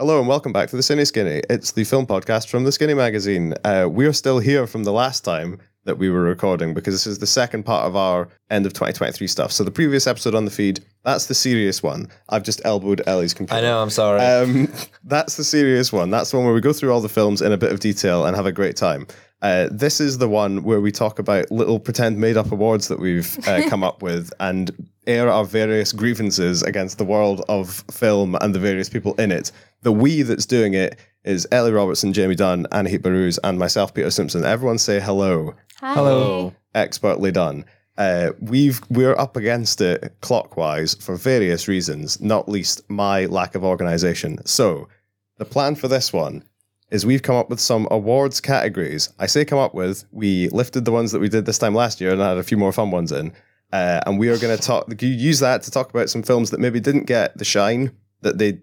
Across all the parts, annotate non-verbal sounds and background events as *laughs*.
Hello and welcome back to the Cineskinny. It's the film podcast from the Skinny magazine. Uh, we are still here from the last time that we were recording because this is the second part of our end of 2023 stuff. So the previous episode on the feed, that's the serious one. I've just elbowed Ellie's computer. I know, I'm sorry. Um, *laughs* that's the serious one. That's the one where we go through all the films in a bit of detail and have a great time. Uh, this is the one where we talk about little pretend made up awards that we've uh, *laughs* come up with and air our various grievances against the world of film and the various people in it. The we that's doing it is Ellie Robertson, Jamie Dunn, Anahit Rooz, and myself, Peter Simpson. Everyone say hello. Hi. Hello. Expertly done. Uh, we've we're up against it clockwise for various reasons, not least my lack of organization. So the plan for this one is we've come up with some awards categories. I say come up with. We lifted the ones that we did this time last year and had a few more fun ones in. Uh, and we are going to talk. Use that to talk about some films that maybe didn't get the shine that they,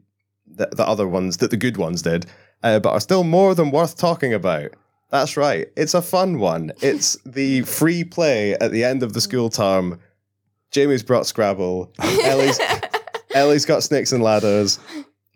the, the other ones that the good ones did, uh, but are still more than worth talking about. That's right. It's a fun one. It's *laughs* the free play at the end of the school term. Jamie's brought Scrabble. *laughs* Ellie's Ellie's got snakes and ladders.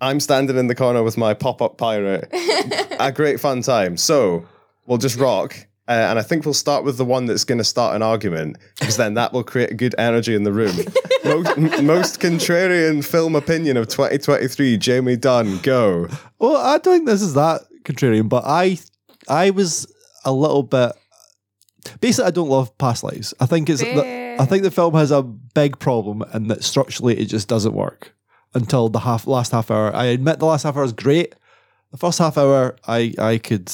I'm standing in the corner with my pop-up pirate. *laughs* a great fun time. So we'll just rock. Uh, and I think we'll start with the one that's going to start an argument because then that will create a good energy in the room. *laughs* most, m- most contrarian film opinion of 2023, Jamie Dunn, go. Well, I don't think this is that contrarian, but I I was a little bit. Basically, I don't love past lives. I think it's. The, I think the film has a big problem, and that structurally it just doesn't work until the half last half hour. I admit the last half hour is great. The first half hour, I I could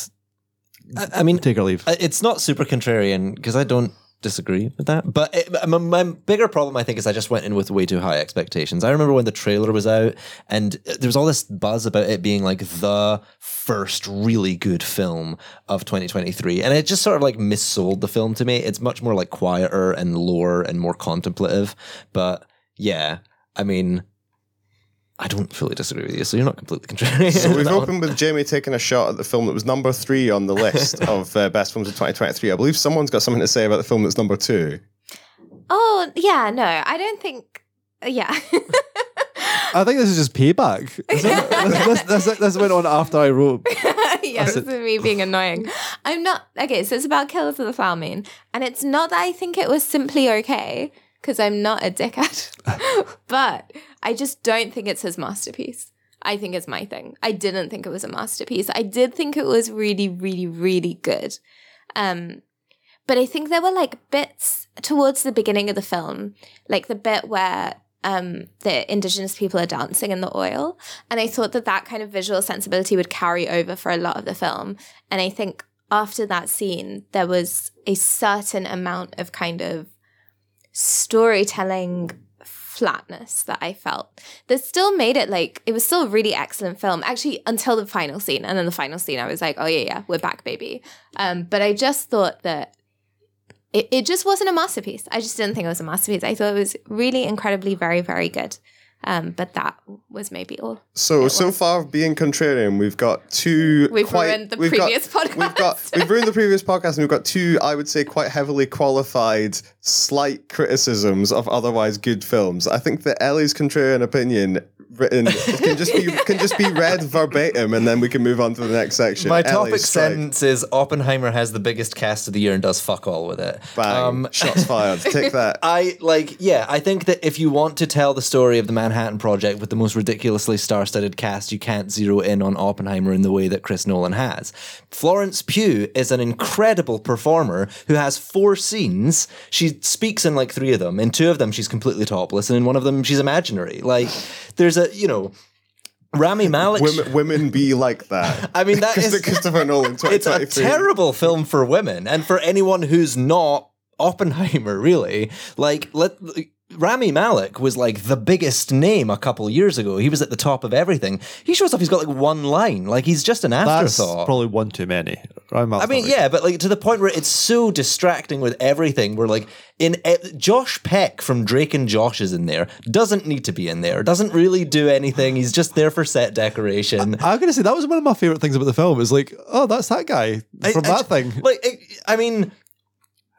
I, I mean, take or leave. It's not super contrarian because I don't disagree with that. But it, my, my bigger problem, I think, is I just went in with way too high expectations. I remember when the trailer was out and there was all this buzz about it being like the first really good film of 2023. And it just sort of like missold the film to me. It's much more like quieter and lower and more contemplative. But yeah, I mean, I don't fully disagree with you, so you're not completely *laughs* contrarian. So we've on one. opened with Jamie taking a shot at the film that was number three on the list *laughs* of uh, best films of 2023. I believe someone's got something to say about the film that's number two. Oh, yeah, no, I don't think. Yeah. *laughs* I think this is just payback. This, this, this, this, this went on after I wrote. yeah, this is me being annoying. I'm not. Okay, so it's about Killers of the Flower Moon. And it's not that I think it was simply okay, because I'm not a dickhead. *laughs* but I just don't think it's his masterpiece. I think it's my thing. I didn't think it was a masterpiece. I did think it was really, really, really good. Um, but I think there were like bits towards the beginning of the film, like the bit where um, the indigenous people are dancing in the oil. And I thought that that kind of visual sensibility would carry over for a lot of the film. And I think after that scene, there was a certain amount of kind of storytelling flatness that I felt that still made it like it was still a really excellent film actually until the final scene. And then the final scene I was like oh yeah yeah we're back baby. Um but I just thought that it, it just wasn't a masterpiece. I just didn't think it was a masterpiece. I thought it was really incredibly very very good um but that was maybe all So so far, being contrarian, we've got two. We've quite, ruined the we've previous got, podcast. We've *laughs* got we've ruined the previous podcast, and we've got two, I would say, quite heavily qualified, slight criticisms of otherwise good films. I think that Ellie's contrarian opinion written can just be can just be read verbatim, and then we can move on to the next section. My Ellie, topic strike. sentence is Oppenheimer has the biggest cast of the year and does fuck all with it. Bang! Um, shots fired. *laughs* Take that. I like, yeah, I think that if you want to tell the story of the Manhattan Project with the most ridiculously star studded cast, you can't zero in on Oppenheimer in the way that Chris Nolan has. Florence Pugh is an incredible performer who has four scenes. She speaks in like three of them. In two of them, she's completely topless, and in one of them, she's imaginary. Like, there's a, you know, Rami *laughs* Malek. Women, women be like that. *laughs* I mean, that is. Christopher Nolan. *laughs* it's a terrible film for women and for anyone who's not Oppenheimer, really. Like, let. Rami Malek was like the biggest name a couple years ago. He was at the top of everything. He shows up, he's got like one line. Like he's just an That's probably one too many. I mean, yeah, but like to the point where it's so distracting with everything. Where like in Josh Peck from Drake and Josh is in there. Doesn't need to be in there. Doesn't really do anything. He's just there for set decoration. I'm gonna say that was one of my favorite things about the film. Is like, oh, that's that guy from I that thing. Like, I- I mean,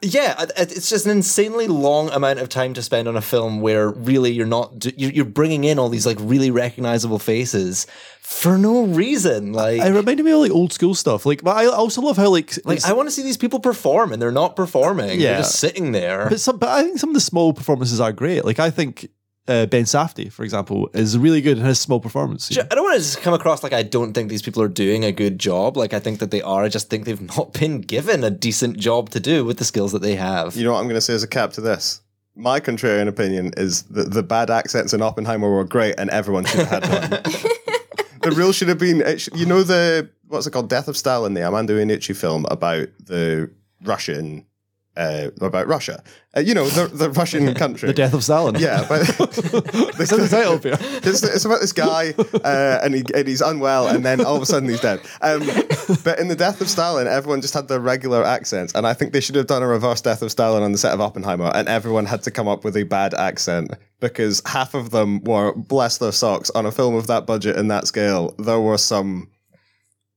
Yeah, it- it- it's just an insanely long amount of time to spend on a film where really you're not you're you're bringing in all these like really recognizable faces for no reason. Like, It reminded me of like old school stuff. Like, but I also love how like like I want to see these people perform, and they're not performing. Yeah. They're just sitting there. But some, but I think some of the small performances are great. Like I think uh, Ben Safdie, for example, is really good in his small performance. Ju- I don't want to just come across like I don't think these people are doing a good job. Like I think that they are. I just think they've not been given a decent job to do with the skills that they have. You know what I'm going to say as a cap to this? My contrarian opinion is that the bad accents in Oppenheimer were great and everyone should have had one. *laughs* *laughs* the rule should have been, it sh- you know, the, what's it called? Death of Stalin, the Armando Iannucci film about the Russian, uh, about Russia. Uh, you know, the, the Russian *laughs* country. The death of Stalin. Yeah, but *laughs* in the title it's, it's about this guy, uh, and, he, and he's unwell, and then all of a sudden he's dead. Um, but in the death of Stalin, everyone just had their regular accents, and I think they should have done a reverse death of Stalin on the set of Oppenheimer, and everyone had to come up with a bad accent because half of them were bless their socks on a film of that budget and that scale. There were some,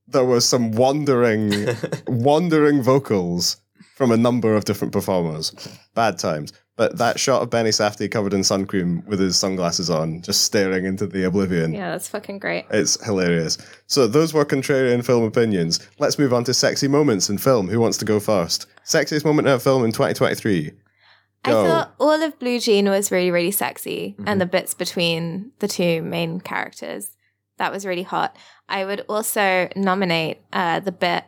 there was some wandering, *laughs* wandering vocals from a number of different performers. Bad times. But that shot of Benny Safdie covered in sun cream with his sunglasses on, just staring into the oblivion. Yeah, that's fucking great. It's hilarious. So those were contrarian film opinions. Let's move on to sexy moments in film. Who wants to go first? Sexiest moment in a film in 2023. I thought all of Blue Jean was really, really sexy, Mm-hmm. and the bits between the two main characters that was really hot. I would also nominate uh, the bit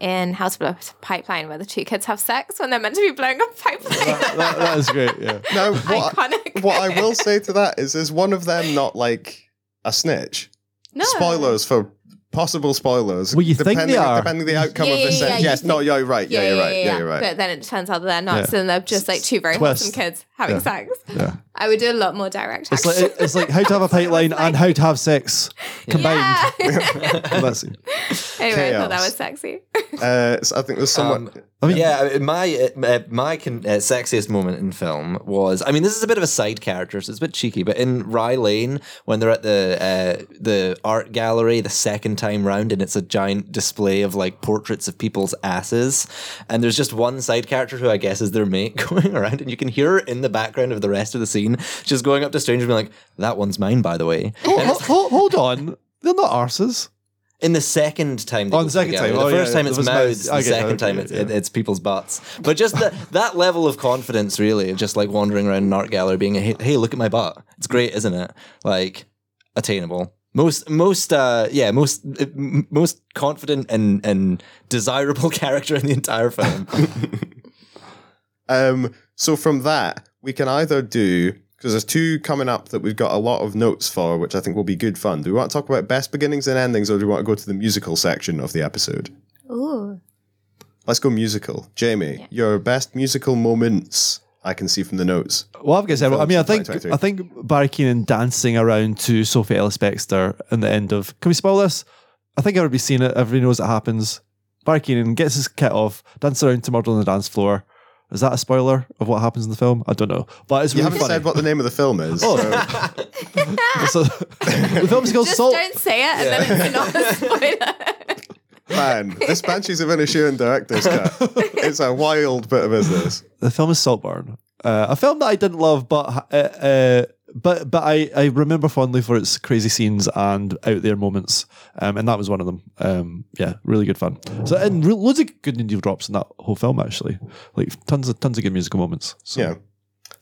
in House of a Pipeline where the two kids have sex when they're meant to be blowing up a pipeline. That, that- that is great. Yeah. *laughs* Now, what, Iconic. what I will say to that is, is one of them not like a snitch? no. Spoilers for possible spoilers. Well, you think they depending, are. Depending the outcome Yeah, of the yeah, set. yeah, you yes, no, think- you're right. Yeah, you're right. Yeah, you're right. But then it turns out that they're not, Yeah. so they're just like two very Twist. handsome kids having Yeah. sex. Yeah. I would do a lot more direct It's action. like it's like how to have a *laughs* pipeline and how to have sex combined. *laughs* Yeah. That's it. anyway, I thought that was sexy. Uh, so I think there's someone. Um, I mean- yeah, my uh, my con- uh, sexiest moment in film was. I mean, this is a bit of a side character, so it's a bit cheeky. But in Rye Lane, when they're at the uh, the art gallery the second time round, and it's a giant display of like portraits of people's asses, and there's just one side character who I guess is their mate *laughs* going around, and you can hear her in the background of the rest of the scene, just going up to strangers, and being like, "That one's mine, by the way." Hold, hold- hold, hold on. They're not arses. In the second time, they Oh, the second together. time. the Oh, first yeah, time it it's was mouths. The second it, time it's, yeah. it- it's people's butts. But just the, *laughs* that level of confidence, really, of just like wandering around an art gallery, being, hey, hey, look at my butt. It's great, isn't it? Like attainable. Most, most, uh, yeah, most, uh, most confident and and desirable *laughs* character in the entire film. *laughs* Um, so from that, we can either do because there's two coming up that we've got a lot of notes for, which I think will be good fun. Do we want to talk about best beginnings and endings, or do we want to go to the musical section of the episode? Ooh. Let's go musical. Jamie, your best musical moments I can see from the notes. Well, I've got several. I mean, I think I think Barry Keoghan dancing around to Sophie Ellis Bextor in the end of. Can we spoil this? I think everybody's seen it. Everybody knows it happens. Barry Keoghan gets his kit off, dances around to Murder on the Dance Floor. Is that a spoiler of what happens in the film? I don't know, but it's You really haven't funny. said what the name of the film is. Oh. so- *laughs* So- the film's called Just Salt. don't say it, and then it's not a spoiler. man, this Banshees of Inisherin director's cut. It's a wild bit of business. The film is Saltburn, uh, a film that I didn't love, but uh, uh, but but I, I remember fondly for its crazy scenes and out there moments, um, and that was one of them. Um, yeah, really good fun. So and re- loads of good needle drops in that whole film actually, like tons of tons of good musical moments. So. Yeah.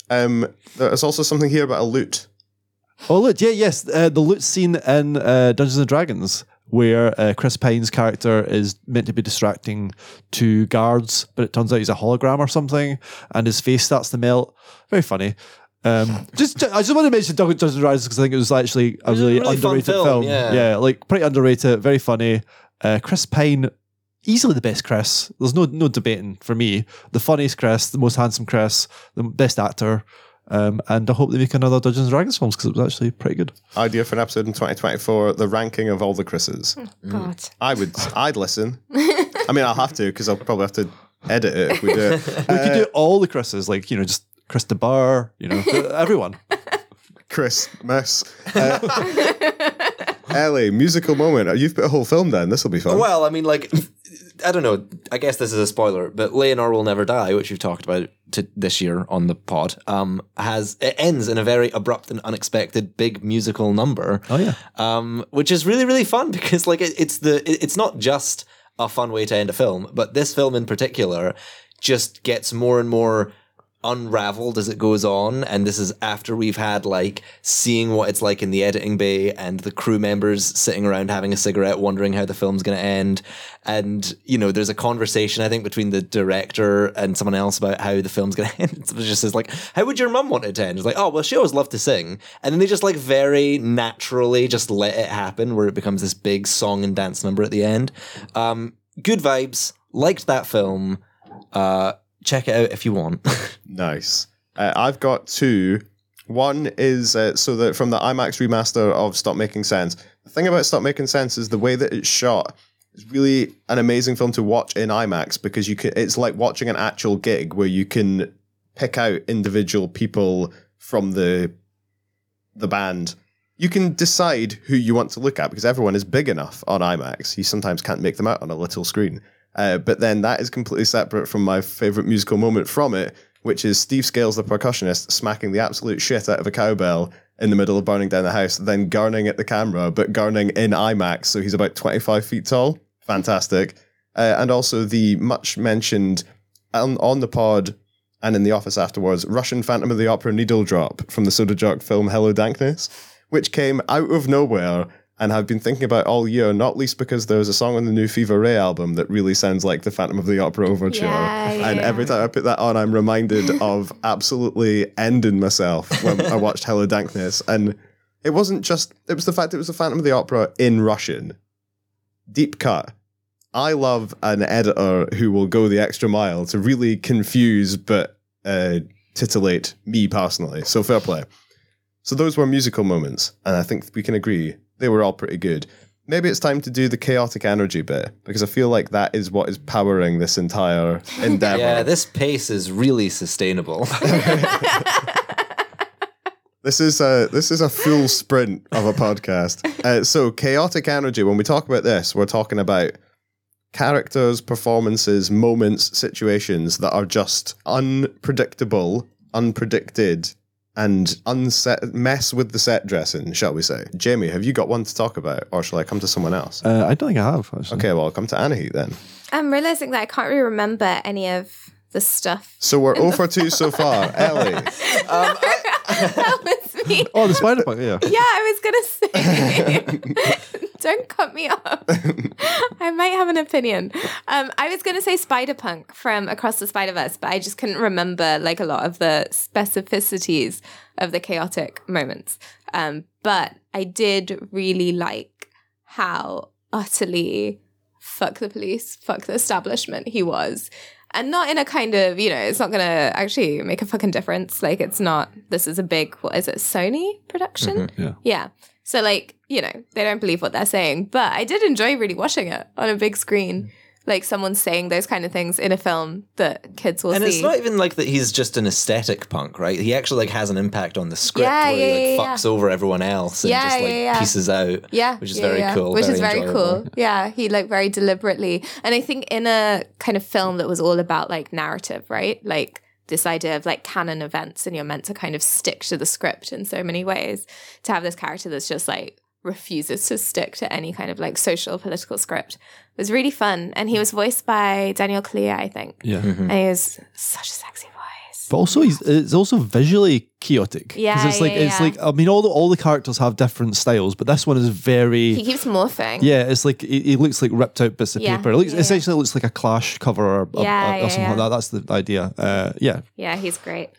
Um, there's also something here about a lute. Oh look, yeah, yes, uh, the loot scene in uh, Dungeons and Dragons. Where uh, Chris Pine's character is meant to be distracting two guards, but it turns out he's a hologram or something, and his face starts to melt. Very funny. Um, just, I just want to mention Dungeons and Dragons because I think it was actually a was a really, really underrated film, film. yeah. like pretty underrated, very funny. Uh, Chris Pine, easily the best Chris. There's no no debating for me. The funniest Chris, the most handsome Chris, the best actor. Um, and I hope they make another Dungeons and Dragons films because it was actually pretty good. Idea for an episode in 2024: the ranking of all the Chris's. God. I would, I'd listen. *laughs* I mean, I'll have to because I'll probably have to edit it if we do it. *laughs* We Uh, could do all the Chris's, like you know, just Chris de Burgh, you know, *laughs* everyone. Chris Mess. Uh, *laughs* Ellie, musical moment. You've put a whole film down. This will be fun. Well, I mean, like I don't know. I guess this is a spoiler, but Leonor will never die, which we've talked about to this year on the pod. Um, has it ends in a very abrupt and unexpected big musical number. Oh, yeah. um, which is really really fun *laughs* because like it, it's the it- it's not just a fun way to end a film, but this film in particular just gets more and more unraveled as it goes on and this is after we've had like seeing what it's like in the editing bay and the crew members sitting around having a cigarette wondering how the film's going to end. And you know there's a conversation i think between the director and someone else about how the film's going *laughs* to end. It just says like how would your mum want it to end? It's like oh well she always loved to sing. And then they just like very naturally just let it happen where it becomes this big song and dance number at the end. Um good vibes. Liked that film. Uh check it out if you want *laughs* Nice. Uh, I've got two. One is uh, so that from the IMAX remaster of Stop Making Sense. The thing about Stop Making Sense is the way that it's shot is really an amazing film to watch in IMAX because you can. It's like watching an actual gig where you can pick out individual people from the the band. You can decide who you want to look at because everyone is big enough on IMAX. You sometimes can't make them out on a little screen. Uh, but then that is completely separate from my favorite musical moment from it, which is Steve Scales, the percussionist, smacking the absolute shit out of a cowbell in the middle of burning down the house, then gurning at the camera, but gurning in IMAX, so he's about 25 feet tall. Fantastic. Uh, and also the much mentioned on, on the pod and in the office afterwards, Russian Phantom of the Opera needle drop from the Soda Jerk film Hello Dankness, which came out of nowhere and have been thinking about all year, not least because there's a song on the new Fever Ray album that really sounds like the Phantom of the Opera overture. Yeah, and yeah. every time I put that on, I'm reminded *laughs* of absolutely ending myself when I watched Hello Dankness. And it wasn't just, it was the fact it was the Phantom of the Opera in Russian. Deep cut. I love an editor who will go the extra mile to really confuse but uh, titillate me personally. So fair play. So those were musical moments, and I think we can agree they were all pretty good. Maybe it's time to do the chaotic energy bit because I feel like that is what is powering this entire *laughs* endeavor. Yeah, this pace is really sustainable. *laughs* This is a this is a full sprint of a podcast. *laughs* Uh, so chaotic energy. When we talk about this, we're talking about characters, performances, moments, situations that are just unpredictable, unpredicted, and unset mess with the set dressing, shall we say? Jamie, have you got one to talk about, or shall I come to someone else? Uh, I don't think I have. Actually. Okay, well, I'll come to Anahit then. I'm realizing that I can't really remember any of the stuff. So we're over two so far. *laughs* Ellie, that was me. Oh, the spider punk. Yeah. Yeah, I was gonna say. *laughs* Don't cut me off. I might have an opinion. Um, I was gonna say Spider Punk from Across the Spider Verse, but I just couldn't remember like a lot of the specificities of the chaotic moments. Um, but I did really like how utterly fuck the police, fuck the establishment he was. And not in a kind of, you know, it's not to actually make a fucking difference. Like, it's not, this is a big, what is it, Sony production? Mm-hmm, yeah. Yeah. So, like, you know, they don't believe what they're saying. But I did enjoy really watching it on a big screen. Like, someone saying those kind of things in a film that kids will and see. it's not even like that he's just an aesthetic punk, right? He actually like has an impact on the script Yeah, where yeah, he like yeah, fucks over everyone else and Yeah, just like yeah, yeah. pieces out. Yeah, which is very yeah. cool. Which is very enjoyable. cool. Yeah, he like very deliberately, and I think in a kind of film that was all about like narrative, right? Like this idea of like canon events, and you're meant to kind of stick to the script in so many ways. To have this character that's just like refuses to stick to any kind of like social political script It was really fun, and he was voiced by Daniel Kaluuya, I think, Yeah. and he was such a sexy voice. But also, he's, it's also visually chaotic. 'Cause Yeah, it's like yeah, it's yeah. like I mean, all the all the characters have different styles, but this one is very He keeps morphing. yeah. It's like it, it looks like ripped out bits of Yeah, paper. It looks yeah, yeah. essentially it looks like a Clash cover or, or- Yeah, or yeah, something yeah. like that. That's the idea. Uh, yeah, yeah, he's great.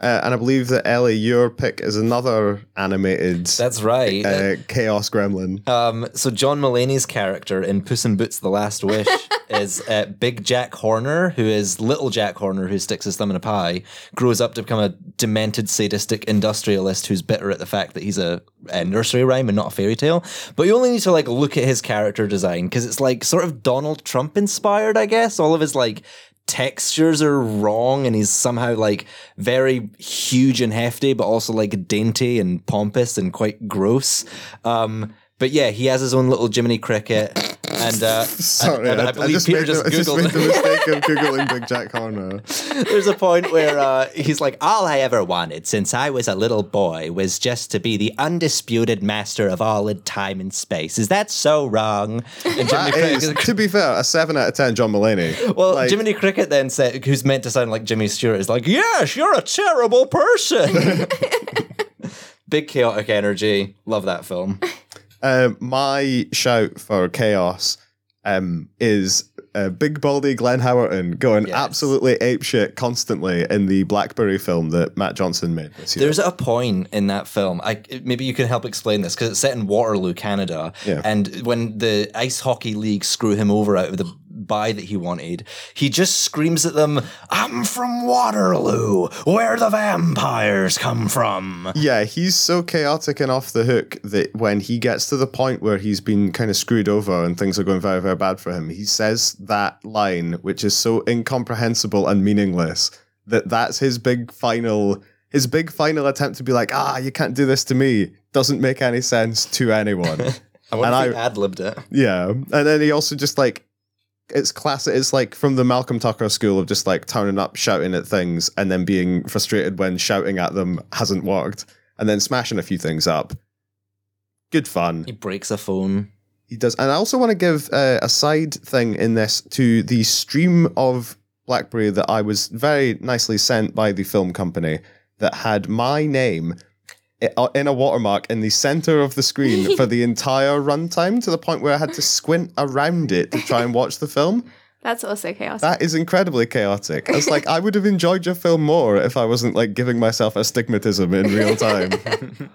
Uh, and I believe that Ellie, your pick is another animated That's right. uh, chaos gremlin. Um, so John Mulaney's character in Puss in Boots: The Last Wish *laughs* is uh, Big Jack Horner, who is Little Jack Horner, who sticks his thumb in a pie, grows up to become a demented, sadistic industrialist who's bitter at the fact that he's a, a nursery rhyme and not a fairy tale. But you only need to like look at his character design because it's like sort of Donald Trump inspired, I guess. All of his like textures are wrong and he's somehow like very huge and hefty but also like dainty and pompous and quite gross. Um but yeah he has his own little jiminy cricket And uh, *laughs* Sorry, and, and I, I, I believe just, Peter made the, just just made the mistake of *laughs* googling Big Jack Horner. There's a point where uh, he's like, "All I ever wanted since I was a little boy was just to be the undisputed master of all in time and space. Is that so wrong?" And Jiminy Cricket, is, to be fair, a seven out of ten. John Mulaney. well, Like, Jiminy Cricket then said, who's meant to sound like Jimmy Stewart, is like, "Yes, you're a terrible person." *laughs* Big chaotic energy. Love that film. Um, my shout for chaos um, is uh, Big Baldy Glenn Howerton going Yes. absolutely apeshit constantly in the Blackberry film that Matt Johnson made. There's a point in that film. I maybe you can help explain this because it's set in Waterloo, Canada, Yeah. and when the ice hockey league screw him over out of the buy that he wanted, he just screams at them, "I'm from Waterloo, where the vampires come from." yeah, he's so chaotic and off the hook that when he gets to the point where he's been kind of screwed over and things are going very, very bad for him, he says that line, which is so incomprehensible and meaningless, that that's his big final. His big final attempt to be like, ah, you can't do this to me, doesn't make any sense to anyone. *laughs* I wonder And if he ad libbed it. Yeah, and then he also just like it's classic. It's like from the Malcolm Tucker school of just like turning up, shouting at things, and then being frustrated when shouting at them hasn't worked, and then smashing a few things up. Good fun. He breaks a phone. He does, and I also want to give uh, a side thing in this to the stream of BlackBerry that I was very nicely sent by the film company that had my name in a watermark in the center of the screen for the *laughs* entire runtime to the point where I had to squint around it to try and watch the film. That's also chaos. That is incredibly chaotic. It's like I would have enjoyed your film more if I wasn't like giving myself astigmatism in real time.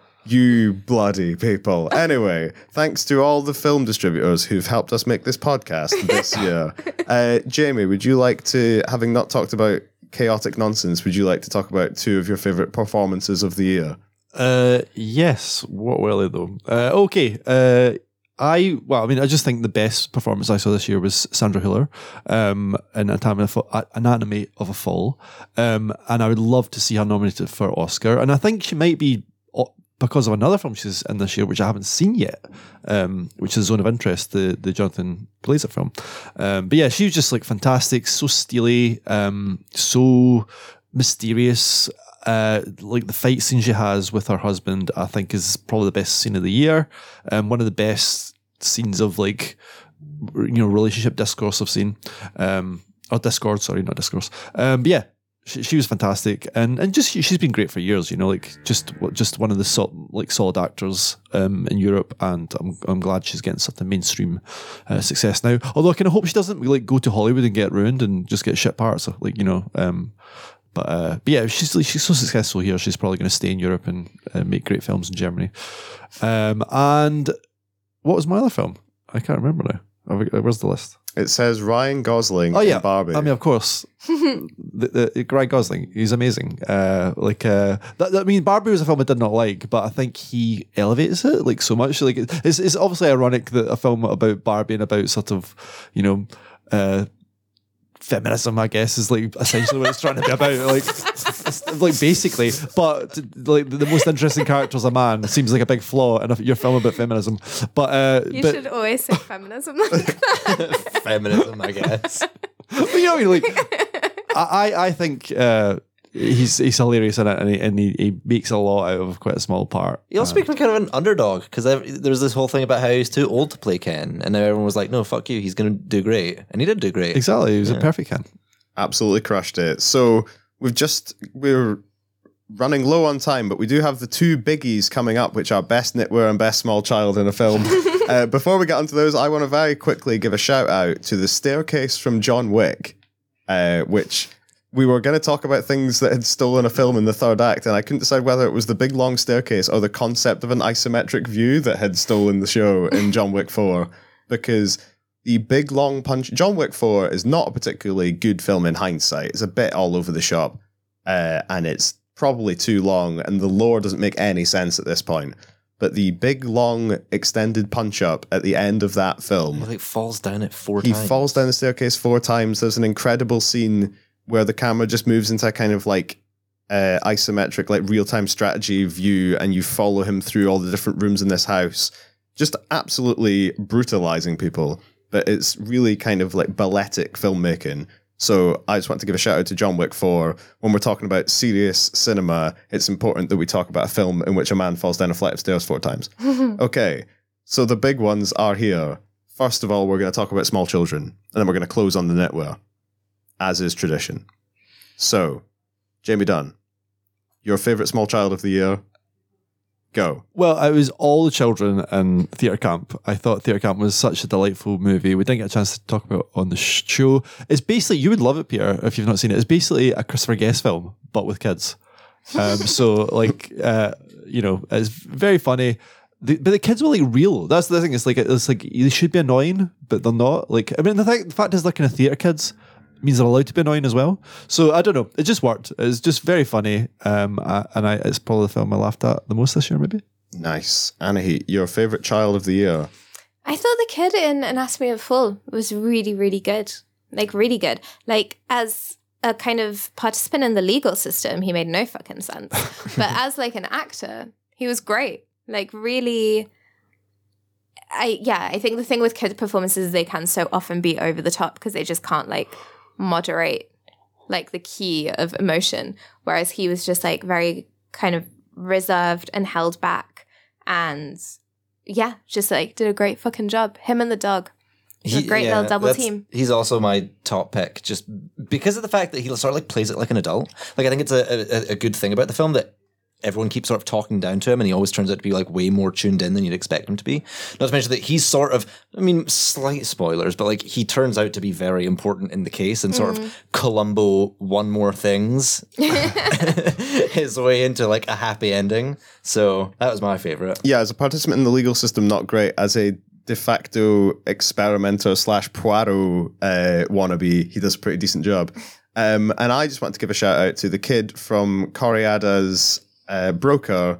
*laughs* you bloody people. Anyway, thanks to all the film distributors who've helped us make this podcast this *laughs* year. Uh, Jamie, would you like to, having not talked about chaotic nonsense, would you like to talk about two of your favorite performances of the year? Uh, yes. What they though? Uh, okay. Uh, I well, I mean, I just think the best performance I saw this year was Sandra Hüller um, in Anatomy of a Fall, um, and I would love to see her nominated for Oscar. And I think she might be because of another film she's in this year, which I haven't seen yet, um, which is Zone of Interest, the the Jonathan Glazer film. Um, but yeah, she was just like fantastic, so steely, um, so mysterious. Uh, like the fight scene she has with her husband, I think is probably the best scene of the year. Um, one of the best scenes of like you know relationship discourse I've seen. Um, or Discord, sorry, not discourse. Um, but yeah, she, she was fantastic, and and just she's been great for years. You know, like just just one of the sol- like solid actors um, in Europe, and I'm I'm glad she's getting such a mainstream uh, success now. Although I kind of hope she doesn't like go to Hollywood and get ruined and just get shit parts. Like you know. Um, but, uh, but yeah, she's she's so successful here. She's probably going to stay in Europe and uh, make great films in Germany. Um, and what was my other film? I can't remember now. Where's the list? It says Ryan Gosling Oh in yeah, Barbie. I mean, of course, the, *laughs* the, the Ryan Gosling, he's amazing. Uh, like, uh, that, that- I mean, Barbie was a film I did not like, but I think he elevates it like so much. Like, it's it's obviously ironic that a film about Barbie and about sort of, you know, uh, feminism, I guess, is like essentially what it's trying to be about. Like, like basically, but like the most interesting character is a man It seems like a big flaw in a, your film about feminism. But uh, you but, should always say feminism. *laughs* Feminism, I guess. but you know, like I, I I think uh, he's he's hilarious in it, and he, and he, he makes a lot out of quite a small part. He also became kind of an underdog because there's this whole thing about how he's too old to play Ken, and now everyone was like, "No, fuck you, he's gonna do great," and he did do great. Exactly, he was a perfect Ken. absolutely crushed it. So we've just we're running low on time, but we do have the two biggies coming up, which are best knitwear and best small child in a film. *laughs* uh, before we get onto those, I want to very quickly give a shout out to the staircase from John Wick, uh, which. We were going to talk about things that had stolen a film in the third act, and I couldn't decide whether it was the big long staircase or the concept of an isometric view that had stolen the show in John Wick 4. Because the big long punch. John Wick 4 is not a particularly good film in hindsight. It's a bit all over the shop, uh, and it's probably too long, and the lore doesn't make any sense at this point. But the big long extended punch up at the end of that film, He like falls down it four he times. falls down the staircase four times. There's an incredible scene where the camera just moves into a kind of like uh, isometric, like real time strategy view, and you follow him through all the different rooms in this house, just absolutely brutalizing people. but it's really kind of like balletic filmmaking. So I just want to give a shout out to John Wick for when we're talking about serious cinema, it's important that we talk about a film in which a man falls down a flight of stairs four times. *laughs* okay, so the big ones are here. First of all, we're going to talk about small children, and then we're going to close on the knitwear, as is tradition. So, Jamie Dunn, your favorite small child of the year? Go. Well, it was all the children in Theatre Camp. I thought Theatre Camp was such a delightful movie. We didn't get a chance to talk about it on the show. It's basically, you would love it, Peter, if you've not seen it. It's basically a Christopher Guest film, but with kids. Um, *laughs* so, like, uh, you know, it's very funny. The, but the kids were like real. That's the thing. It's like it's like they should be annoying, but they're not. Like I mean, the, thing, the fact is, they're kind of theatre kids means they're allowed to be annoying as well. So I don't know. It just worked. It's just very funny. Um, I, and I, it's probably the film I laughed at the most this year, maybe. Nice. Anahi, your favorite child of the year? I thought the kid in Anatomy of a Fall was really, really good. Like, really good. Like, as a kind of participant in the legal system, he made no fucking sense. *laughs* but as like an actor, he was great. Like, really. I yeah, I think the thing with kid performances is they can so often be over the top because they just can't like moderate like the key of emotion. Whereas he was just like very kind of reserved and held back and yeah, just like did a great fucking job. Him and the dog. He's a great little double team. He's also my top pick, just because of the fact that he sort of like plays it like an adult. Like I think it's a, a, a good thing about the film that everyone keeps sort of talking down to him, and he always turns out to be like way more tuned in than you'd expect him to be. Not to mention that he's sort of, I mean, slight spoilers, but like he turns out to be very important in the case, and sort of Columbo one more things *laughs* *laughs* his way into like a happy ending. So that was my favorite. Yeah, as a participant in the legal system, not great. As a de facto experimenter slash Poirot uh, wannabe, he does a pretty decent job. Um, and I just want to give a shout out to the kid from Kore-eda's uh, broker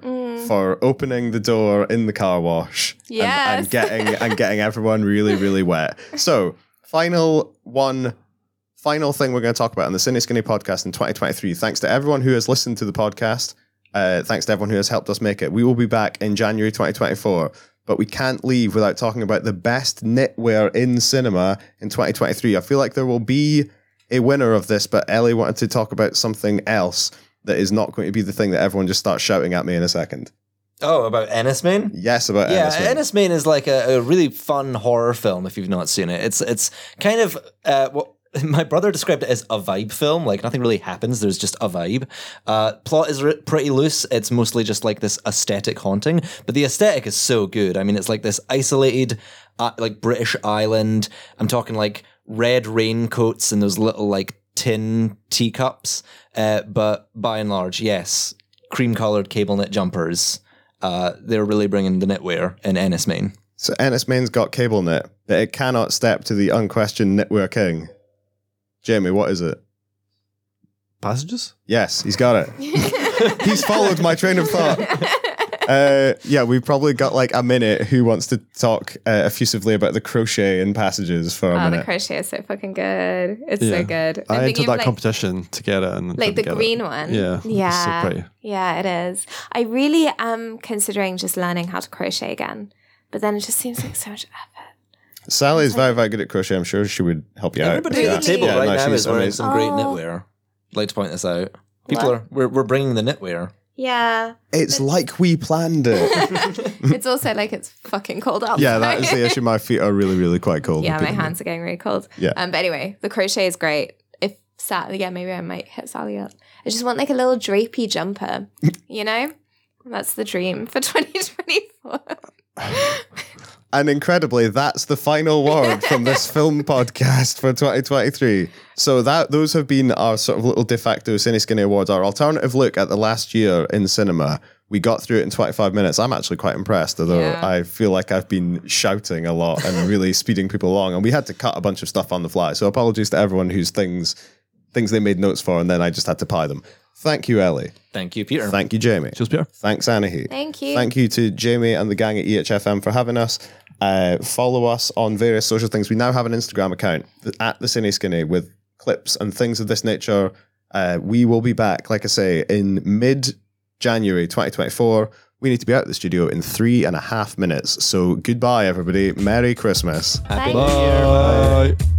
for opening the door in the car wash and- and, getting and *laughs* getting everyone really really wet. So final one. Final thing we're going to talk about on the Cineskinny podcast in 2023. Thanks to everyone who has listened to the podcast. Uh, thanks to everyone who has helped us make it. We will be back in January 2024, but we can't leave without talking about the best knitwear in cinema in 2023. I feel like there will be a winner of this, but Ellie wanted to talk about something else that is not going to be the thing that everyone just starts shouting at me in a second. Oh, about Enys Men? Yes, about Yeah, Enys Men. Enys Men is like a, a really fun horror film if you've not seen it. It's it's kind of uh, what *laughs* my brother described it as a vibe film. Like nothing really happens. There's just a vibe. Uh, plot is ri- pretty loose. It's mostly just like this aesthetic haunting, but the aesthetic is so good. I mean, it's like this isolated, uh, like British island. I'm talking like red raincoats and those little like tin teacups. Uh, but by and large, yes, cream colored cable knit jumpers. Uh, they're really bringing the knitwear in Enys Men. So Enys Men's got cable knit, but it cannot step to the unquestioned knitwear king. Jamie, what is it? Passages? Yes, he's got it. *laughs* he's followed my train of thought. *laughs* Uh, yeah, we've probably got like a minute. Who wants to talk uh, effusively about the crochet and passages for a Oh, the crochet is so fucking good. It's Yeah. so good. I I'm entered that like, competition to get it. And like the get it. green one. Yeah. it's Yeah. so. Yeah, it is. I really am considering just learning how to crochet again. But then it just seems like so much effort. Sally's very, very good at crochet. I'm sure she would help you Everybody out. Everybody at the table Yeah, right no, now is wearing amazing. some great Oh. knitwear. I'd like to point this out. People What? are we're, we're bringing the knitwear. Yeah. It's like we planned it. *laughs* it's also like it's fucking cold outside. yeah, that is the issue. My feet are really, really quite cold. yeah, my hands are getting really cold. Yeah. Um, but anyway, the crochet is great. If Sally, yeah, maybe I might hit Sally up. I just want like a little drapey jumper. *laughs* you know, that's the dream for *laughs* 2024. And incredibly, that's the final word from this *laughs* film podcast for 2023. So that those have been our sort of little de facto Cineskinny Awards, our alternative look at the last year in cinema. We got through it in 25 minutes. I'm actually quite impressed, although Yeah. I feel like I've been shouting a lot and really *laughs* speeding people along. And we had to cut a bunch of stuff on the fly. So apologies to everyone whose things things they made notes for and then I just had to pie them. Thank you, Ellie. Thank you, Peter. Thank you, Jamie. Cheers, Peter. Thanks, Anahi. Thank you. Thank you to Jamie and the gang at EHFM for having us. Uh, follow us on various social things. We now have an Instagram account at the Cineskinny with clips and things of this nature. Uh, we will be back, like I say, in mid January 2024 We need to be out of the studio in three and a half minutes. So goodbye, everybody. Merry Christmas. Happy Bye. New Year. Bye.